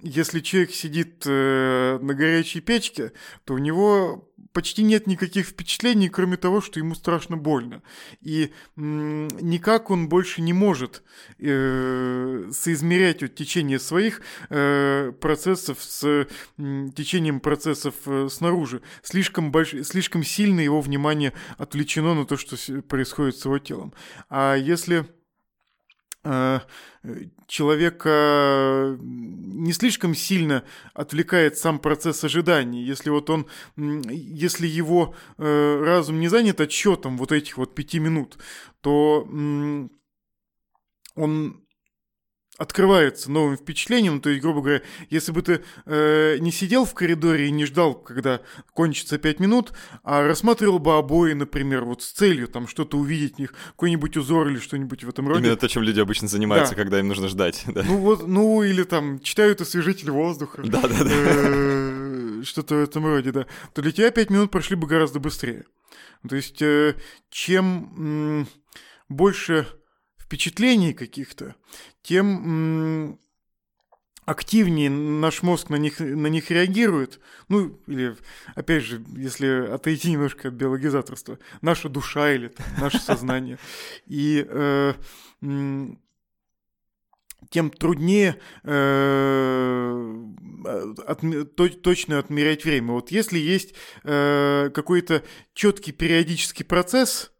если человек сидит э, на горячей печке, то у него почти нет никаких впечатлений, кроме того, что ему страшно больно. И никак он больше не может э, соизмерять вот, течение своих э, процессов с м, течением процессов э, снаружи. Слишком, больш... слишком сильно его внимание отвлечено на то, что происходит с его телом. А если Э, человека не слишком сильно отвлекает сам процесс ожидания. Если вот он, если его э, разум не занят отчетом вот этих вот пяти минут, то он открывается новым впечатлением. То есть, грубо говоря, если бы ты э, не сидел в коридоре и не ждал, когда кончится пять минут, а рассматривал бы обои, например, вот с целью там что-то увидеть в них, какой-нибудь узор или что-нибудь в этом роде. Именно то, чем люди обычно занимаются, да. когда им нужно ждать. Да. Ну вот, ну или там читают освежитель воздуха. Да, да, да. Что-то в этом роде, да. То для тебя пять минут прошли бы гораздо быстрее. То есть, э, чем больше впечатлений каких-то, тем активнее наш мозг на них, на них реагирует. Ну, или, опять же, если отойти немножко от биологизаторства, наша душа или там, наше сознание. И э, тем труднее э, от, то, точно отмерять время. Вот если есть э, какой-то четкий периодический процесс,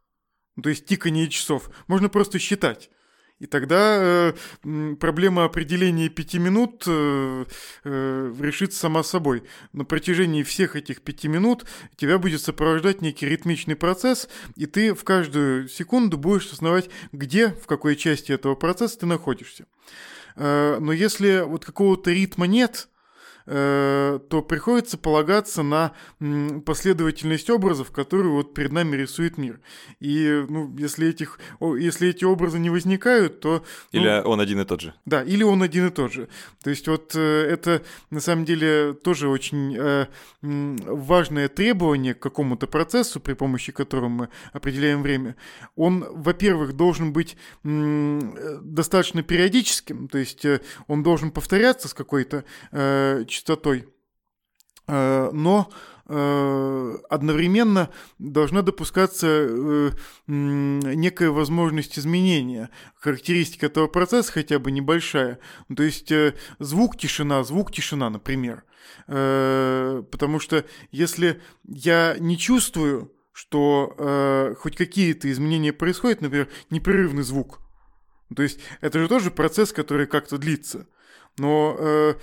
то есть тикание часов, можно просто считать. И тогда э, проблема определения пяти минут э, э, решится сама собой. На протяжении всех этих пяти минут тебя будет сопровождать некий ритмичный процесс, и ты в каждую секунду будешь осознавать, где, в какой части этого процесса ты находишься. Э, но если вот какого-то ритма нет, то приходится полагаться на последовательность образов, которую вот перед нами рисует мир. И ну, если, этих, если эти образы не возникают, то... Ну, или он один и тот же. Да, или он один и тот же. То есть вот э, это на самом деле тоже очень э, важное требование к какому-то процессу, при помощи которого мы определяем время. Он, во-первых, должен быть достаточно периодическим, то есть он должен повторяться с какой-то частотой, э, но э, одновременно должна допускаться э, некая возможность изменения. Характеристика этого процесса хотя бы небольшая. То есть звук тишина, звук тишина, например. Потому что если я не чувствую, что хоть какие-то изменения происходят, например, непрерывный звук, то есть это же тоже процесс, который как-то длится. Но э,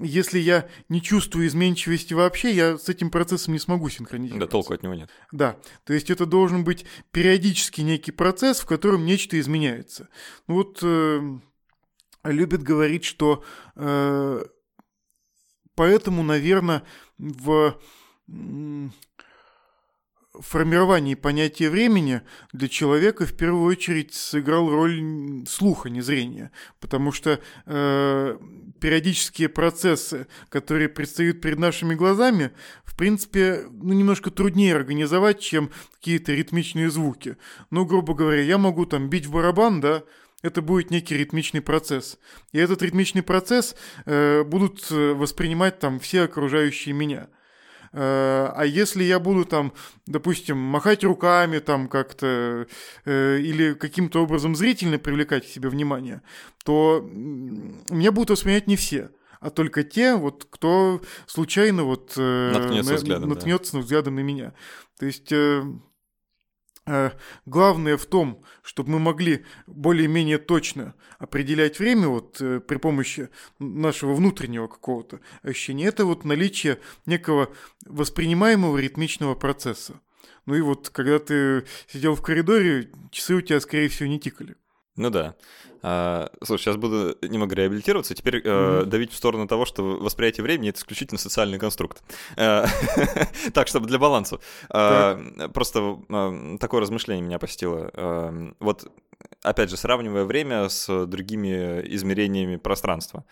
если я не чувствую изменчивости вообще, я с этим процессом не смогу синхронизироваться. Да, толку от него нет. Да, то есть это должен быть периодически некий процесс, в котором нечто изменяется. Ну вот э, любят говорить, что э, поэтому, наверное, в формировании понятия времени для человека в первую очередь сыграл роль слуха, не зрения, потому что э, периодические процессы, которые предстают перед нашими глазами, в принципе, ну, немножко труднее организовать, чем какие-то ритмичные звуки. Ну, грубо говоря, я могу там бить в барабан, да, это будет некий ритмичный процесс. И этот ритмичный процесс э, будут э, воспринимать там все окружающие меня. Э, а если я буду там, допустим, махать руками там как-то э, или каким-то образом зрительно привлекать к себе внимание, то меня будут воспринимать не все а только те, вот, кто случайно вот э, наткнется, взглядом, наткнется да. взглядом на меня. То есть главное в том, чтобы мы могли более-менее точно определять время вот э, при помощи нашего внутреннего какого-то ощущения, это вот наличие некого воспринимаемого ритмичного процесса. Ну и вот когда ты сидел в коридоре, часы у тебя, скорее всего, не тикали. Ну да. А, слушай, сейчас буду немного реабилитироваться. Теперь mm-hmm. э, давить в сторону того, что восприятие времени это исключительно социальный конструкт. Э, [LAUGHS] так, чтобы для баланса. Э, просто э, такое размышление меня посетило. Вот опять же, сравнивая время с другими измерениями пространства.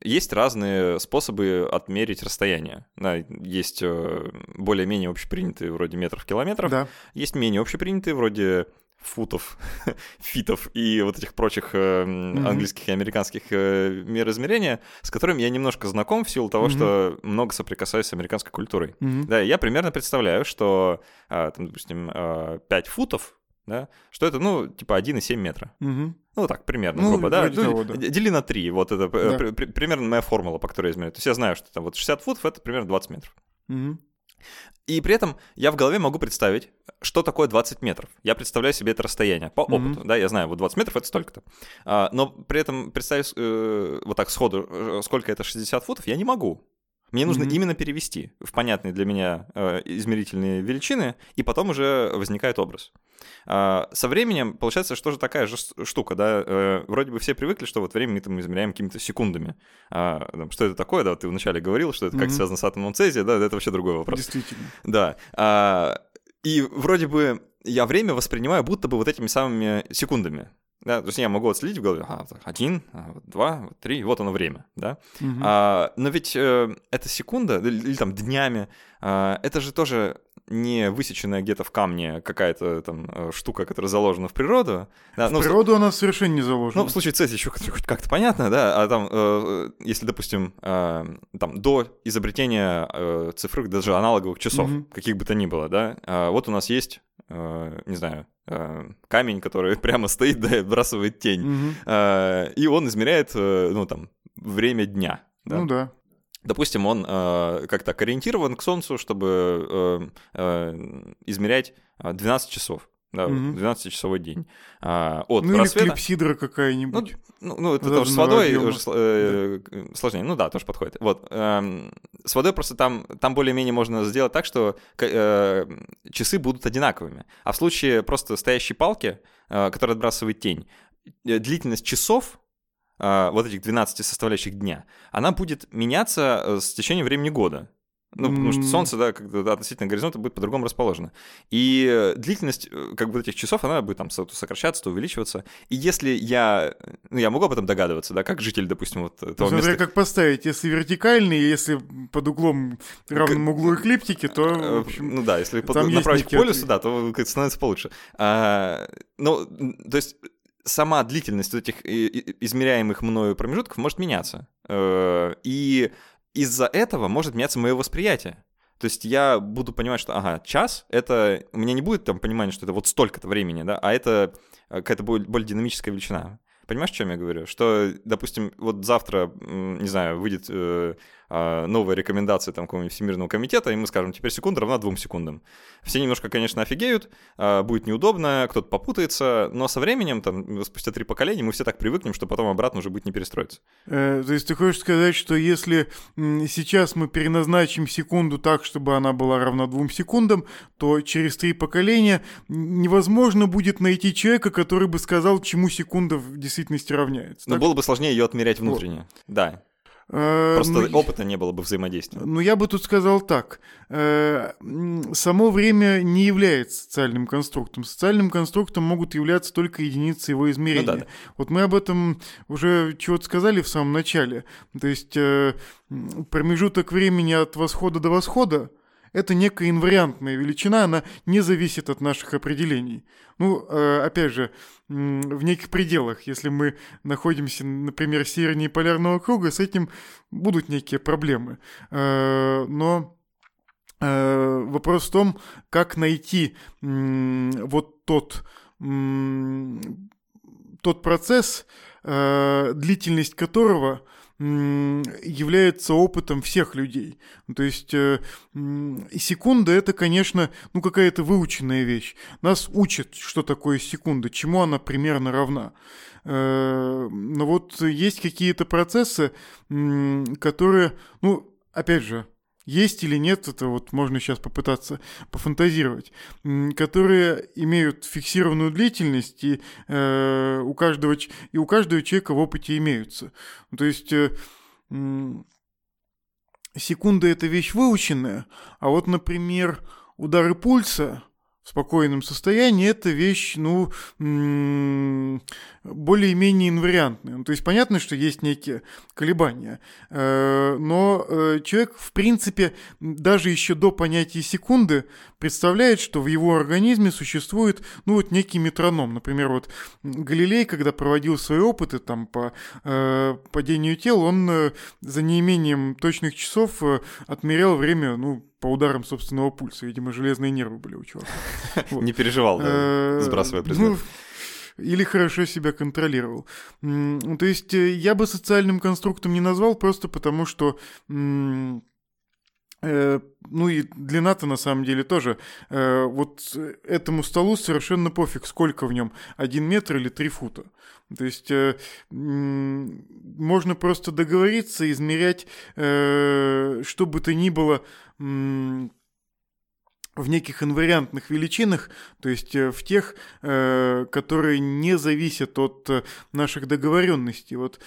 Есть разные способы отмерить расстояние. Да, есть более-менее общепринятые вроде метров, километров. Да. Есть менее общепринятые вроде футов, [LAUGHS] фитов и вот этих прочих э, mm-hmm. английских и американских э, мер измерения, с которыми я немножко знаком в силу того, mm-hmm. что много соприкасаюсь с американской культурой. Mm-hmm. Да, я примерно представляю, что, э, там, допустим, э, 5 футов, да, что это, ну, типа 1,7 метра. Mm-hmm. Ну, так, примерно, ну, грубо, да? Того, да. Дели на 3, вот это э, да. при, при, примерно моя формула, по которой я измеряю. То есть я знаю, что там вот 60 футов — это примерно 20 метров. Mm-hmm. И при этом я в голове могу представить, что такое 20 метров. Я представляю себе это расстояние по опыту, mm-hmm. да, я знаю, вот 20 метров это столько-то. А, но при этом представить э, вот так сходу, э, сколько это 60 футов, я не могу. Мне нужно mm-hmm. именно перевести в понятные для меня э, измерительные величины, и потом уже возникает образ. А, со временем получается, что же такая же штука, да? Э, вроде бы все привыкли, что вот время мы там измеряем какими-то секундами. А, там, что это такое, да? Ты вначале говорил, что это mm-hmm. как связано с атомом цезия, да? Это вообще другой вопрос. Действительно. Да. А, и вроде бы я время воспринимаю будто бы вот этими самыми секундами. Да, то есть я могу отследить в голове, а, один, а, два, три, вот оно время, да. Угу. А, но ведь э, эта секунда, или, или там днями, э, это же тоже не высеченная где-то в камне какая-то там э, штука, которая заложена в природу. Да, в ну, природу в... она совершенно не заложена. Ну, в случае цеси еще хоть как-то понятно, да, а там, э, если, допустим, э, там до изобретения э, цифровых, даже аналоговых часов, угу. каких бы то ни было, да, э, вот у нас есть, э, не знаю, Э, камень, который [LAUGHS] прямо стоит, да, и отбрасывает тень. Угу. И он измеряет, э, ну, там, время дня. Да? Ну да. Допустим, он э, как-то ориентирован к Солнцу, чтобы э, э, измерять 12 часов да, угу. 12-часовой день. А, от ну рассвета... или клипсидра какая-нибудь. Ну, ну, ну это тоже с водой уже, э, да. сложнее. Ну да, тоже подходит. Вот. Э, с водой просто там, там более-менее можно сделать так, что э, часы будут одинаковыми. А в случае просто стоящей палки, э, которая отбрасывает тень, э, длительность часов э, вот этих 12 составляющих дня, она будет меняться э, с течением времени года. Ну, потому что Солнце, да, как да, относительно горизонта будет по-другому расположено. И длительность э, как бы этих часов, она будет там сокращаться, то увеличиваться. И если я, ну, я могу об этом догадываться, да, как житель, допустим, вот этого Смотря места... как поставить, если вертикальный, если под углом равным углу эклиптики, то, в э, общем, Ну да, если под, направить к полюсу, да, то становится получше. А, ну, то есть сама длительность этих измеряемых мною промежутков может меняться. Э, и из-за этого может меняться мое восприятие. То есть я буду понимать, что, ага, час — это... У меня не будет там понимания, что это вот столько-то времени, да, а это э, какая-то более, более динамическая величина. Понимаешь, о чем я говорю? Что, допустим, вот завтра, не знаю, выйдет э, э, новые рекомендации там какого-нибудь Всемирного комитета, и мы скажем, теперь секунда равна двум секундам. Все немножко, конечно, офигеют, э, будет неудобно, кто-то попутается, но со временем, там, спустя три поколения, мы все так привыкнем, что потом обратно уже будет не перестроиться. Э, то есть ты хочешь сказать, что если сейчас мы переназначим секунду так, чтобы она была равна двум секундам, то через три поколения невозможно будет найти человека, который бы сказал, чему секунда в действительности равняется. Но так? было бы сложнее ее отмерять внутренне. Вот. Да. Э, Просто ну, опыта не было бы взаимодействия. Ну, я бы тут сказал так. Э, само время не является социальным конструктом. Социальным конструктом могут являться только единицы его измерения. Ну, да, да. Вот мы об этом уже чего-то сказали в самом начале. То есть э, промежуток времени от восхода до восхода это некая инвариантная величина, она не зависит от наших определений. Ну, опять же, в неких пределах. Если мы находимся, например, севернее полярного круга, с этим будут некие проблемы. Э, но э, вопрос в том, как найти вот тот, тот процесс, э, длительность которого является опытом всех людей. То есть э, секунда это, конечно, ну какая-то выученная вещь. Нас учат, что такое секунда, чему она примерно равна. Э, но вот есть какие-то процессы, которые, ну, опять же, есть или нет, это вот можно сейчас попытаться пофантазировать, которые имеют фиксированную длительность и, э, у, каждого, и у каждого человека в опыте имеются. То есть э, секунда – это вещь выученная, а вот, например, удары пульса – в спокойном состоянии, это вещь, ну, более-менее инвариантная. Ну, то есть понятно, что есть некие колебания, э, но э, человек, в принципе, даже еще до понятия секунды представляет, что в его организме существует, ну, вот некий метроном. Например, вот Галилей, когда проводил свои опыты там по э, падению тел, он за неимением точных часов отмерял время, ну, по ударам собственного пульса. Видимо, железные нервы были у чувака. [LAUGHS] Не переживал, э, сбрасывая предмет. Ну, или хорошо себя контролировал. То есть э, я бы социальным конструктом не назвал просто потому, что ну и длина-то на самом деле тоже. Вот этому столу совершенно пофиг, сколько в нем, один метр или три фута. То есть можно просто договориться, измерять, что бы то ни было, в неких инвариантных величинах, то есть э, в тех, э, которые не зависят от э, наших договоренностей. Вот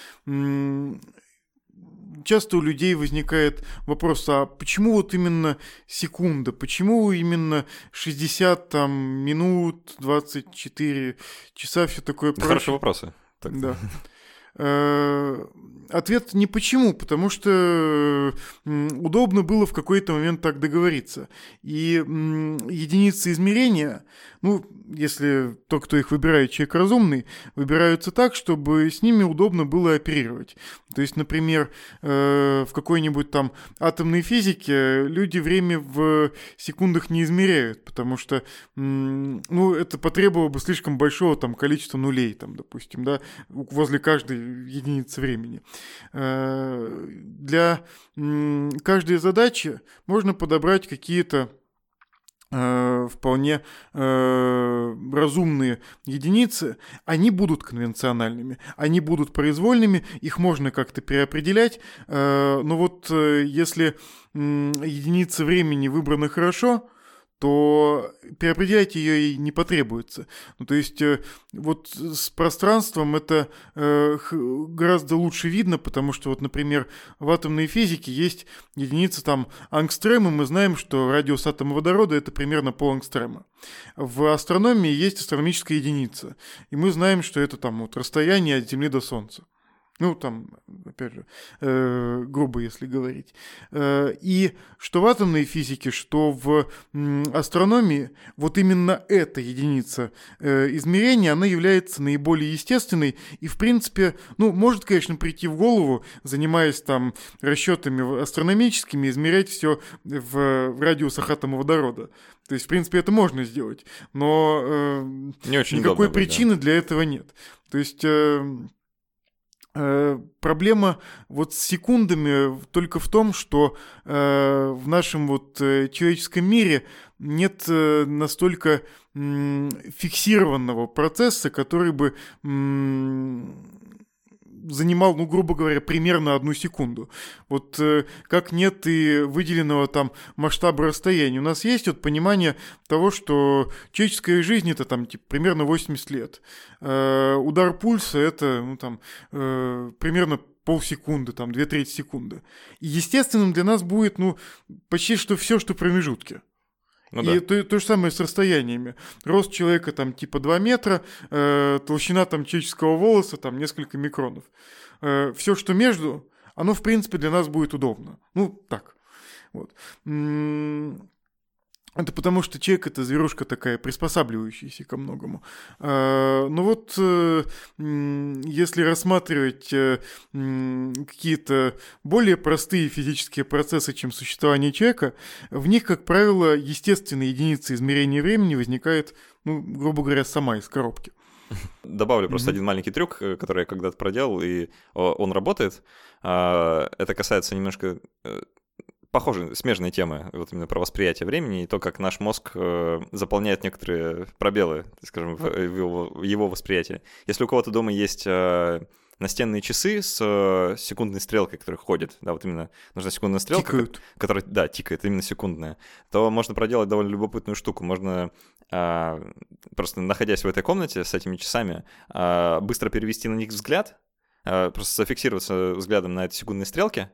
часто у людей возникает вопрос, а почему вот именно секунда, почему именно 60 там, минут, 24 часа, все такое прочее? Хорошие вопросы. Так. Да. Ответ не почему, потому что удобно было в какой-то момент так договориться. И единицы измерения, ну, если тот, кто их выбирает, человек разумный, выбираются так, чтобы с ними удобно было оперировать. То есть, например, э, в какой-нибудь там атомной физике люди время в секундах не измеряют, потому что, ну, это потребовало бы слишком большого там количества нулей, там, допустим, да, возле каждой единицы времени. Э, для каждой задачи можно подобрать какие-то э, вполне э, разумные единицы, они будут конвенциональными, они будут произвольными, их можно как-то переопределять, но вот если единицы времени выбраны хорошо, то переопределять ее и не потребуется. Ну, то есть э, вот с пространством это э, гораздо лучше видно, потому что вот, например, в атомной физике есть единица там ангстрема, мы знаем, что радиус атома водорода это примерно пол ангстрема. В астрономии есть астрономическая единица, и мы знаем, что это там вот расстояние от Земли до Солнца. Ну, там, опять же, э, грубо если говорить. Э, и что в атомной физике, что в э, астрономии, вот именно эта единица э, измерения, она является наиболее естественной. И, в принципе, ну, может, конечно, прийти в голову, занимаясь там расчетами астрономическими, измерять все в, в радиусах атома водорода. То есть, в принципе, это можно сделать. Но э, Не очень никакой удобно, причины да. для этого нет. То есть... Э, проблема вот с секундами только в том, что э, в нашем вот э, человеческом мире нет э, настолько фиксированного процесса, который бы занимал, ну, грубо говоря, примерно одну секунду. Вот э, как нет и выделенного там масштаба расстояния. У нас есть вот понимание того, что человеческая жизнь это там типа, примерно 80 лет. Э, удар пульса это ну, там, э, примерно полсекунды, там, две трети секунды. И естественным для нас будет, ну, почти что все, что в промежутке. Ну, и да. то, то же самое с расстояниями. Рост человека там типа 2 метра, э, толщина там человеческого волоса там несколько микронов. Э, все, что между, оно в принципе для нас будет удобно. Ну, так. Вот. Это потому, что человек это зверушка такая, приспосабливающаяся ко многому. А, но вот э, если рассматривать э, какие-то более простые физические процессы, чем существование человека, в них, как правило, естественная единица измерения времени возникает, ну, грубо говоря, сама из коробки. [LAUGHS] Добавлю просто mm-hmm. один маленький трюк, э, который я когда-то проделал, и он работает. А, это касается немножко похожие, смежные темы, вот именно про восприятие времени и то, как наш мозг э, заполняет некоторые пробелы, скажем, в, в, его, в его восприятии. Если у кого-то дома есть э, настенные часы с э, секундной стрелкой, которая ходит, да, вот именно нужна секундная стрелка, Тикают. которая, да, тикает, именно секундная, то можно проделать довольно любопытную штуку. Можно э, просто находясь в этой комнате с этими часами, э, быстро перевести на них взгляд, э, просто зафиксироваться взглядом на этой секундной стрелке,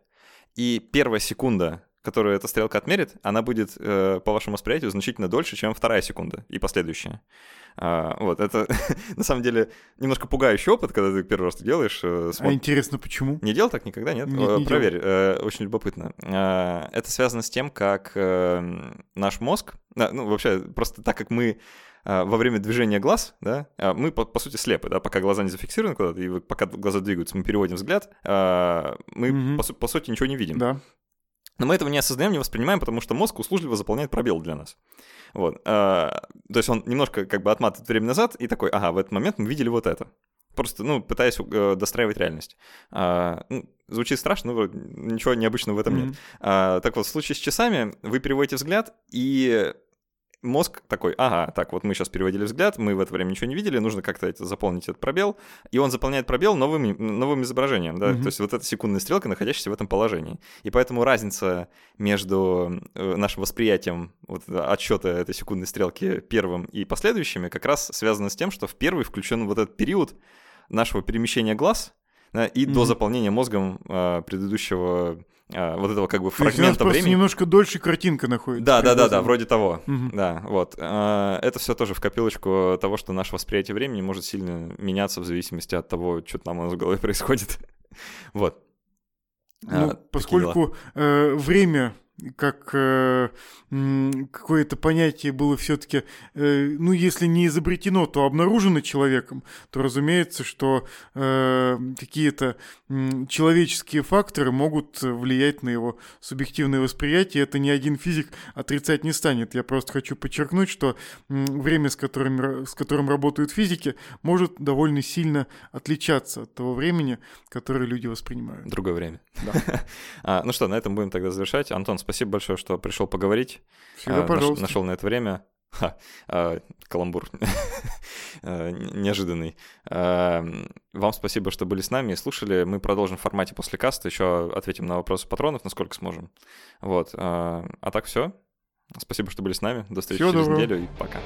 и первая секунда которую эта стрелка отмерит, она будет, э, по вашему восприятию, значительно дольше, чем вторая секунда и последующая. А, вот, это [LAUGHS] на самом деле немножко пугающий опыт, когда ты первый раз делаешь. Э, смотр... А интересно, почему? Не делал так никогда, нет? нет не Проверь, э, очень любопытно. Э, это связано с тем, как э, наш мозг, ну, вообще, просто так как мы э, во время движения глаз, да, э, мы, по, по сути, слепы, да, пока глаза не зафиксированы куда-то, и пока глаза двигаются, мы переводим взгляд, мы, угу. по, по сути, ничего не видим. Да. Но мы этого не осознаем, не воспринимаем, потому что мозг услужливо заполняет пробел для нас. Вот. А, то есть он немножко как бы отматывает время назад и такой, ага, в этот момент мы видели вот это. Просто, ну, пытаясь э, достраивать реальность. А, ну, звучит страшно, но ничего необычного в этом mm-hmm. нет. А, так вот, в случае с часами вы переводите взгляд, и мозг такой, ага, так, вот мы сейчас переводили взгляд, мы в это время ничего не видели, нужно как-то это, заполнить этот пробел, и он заполняет пробел новым, новым изображением, да, mm-hmm. то есть вот эта секундная стрелка, находящаяся в этом положении. И поэтому разница между э, нашим восприятием вот, отсчета этой секундной стрелки первым и последующими как раз связана с тем, что в первый включен вот этот период нашего перемещения глаз, да, и mm-hmm. до заполнения мозгом э, предыдущего вот этого как бы фрагмента времени. немножко дольше картинка находится. Да, да, да, да, вроде того. Угу. Да, вот. А, это все тоже в копилочку того, что наше восприятие времени может сильно меняться в зависимости от того, что там у нас в голове [LAUGHS] происходит. вот. Ну, а, поскольку э, время как э, какое-то понятие было все-таки, э, ну, если не изобретено, то обнаружено человеком, то разумеется, что э, какие-то э, человеческие факторы могут влиять на его субъективное восприятие. Это ни один физик отрицать не станет. Я просто хочу подчеркнуть, что э, время, с которым, с которым работают физики, может довольно сильно отличаться от того времени, которое люди воспринимают. Другое время. Да. [LAUGHS] а, ну что, на этом будем тогда завершать. Антон, спасибо большое, что пришел поговорить. Всегда, а, пожалуйста. Нашел на это время. Ха, а, каламбур [LAUGHS] а, неожиданный. А, вам спасибо, что были с нами и слушали. Мы продолжим в формате после каста, еще ответим на вопросы патронов, насколько сможем. Вот. А, а так все. Спасибо, что были с нами. До встречи Всего через доброго. неделю и пока.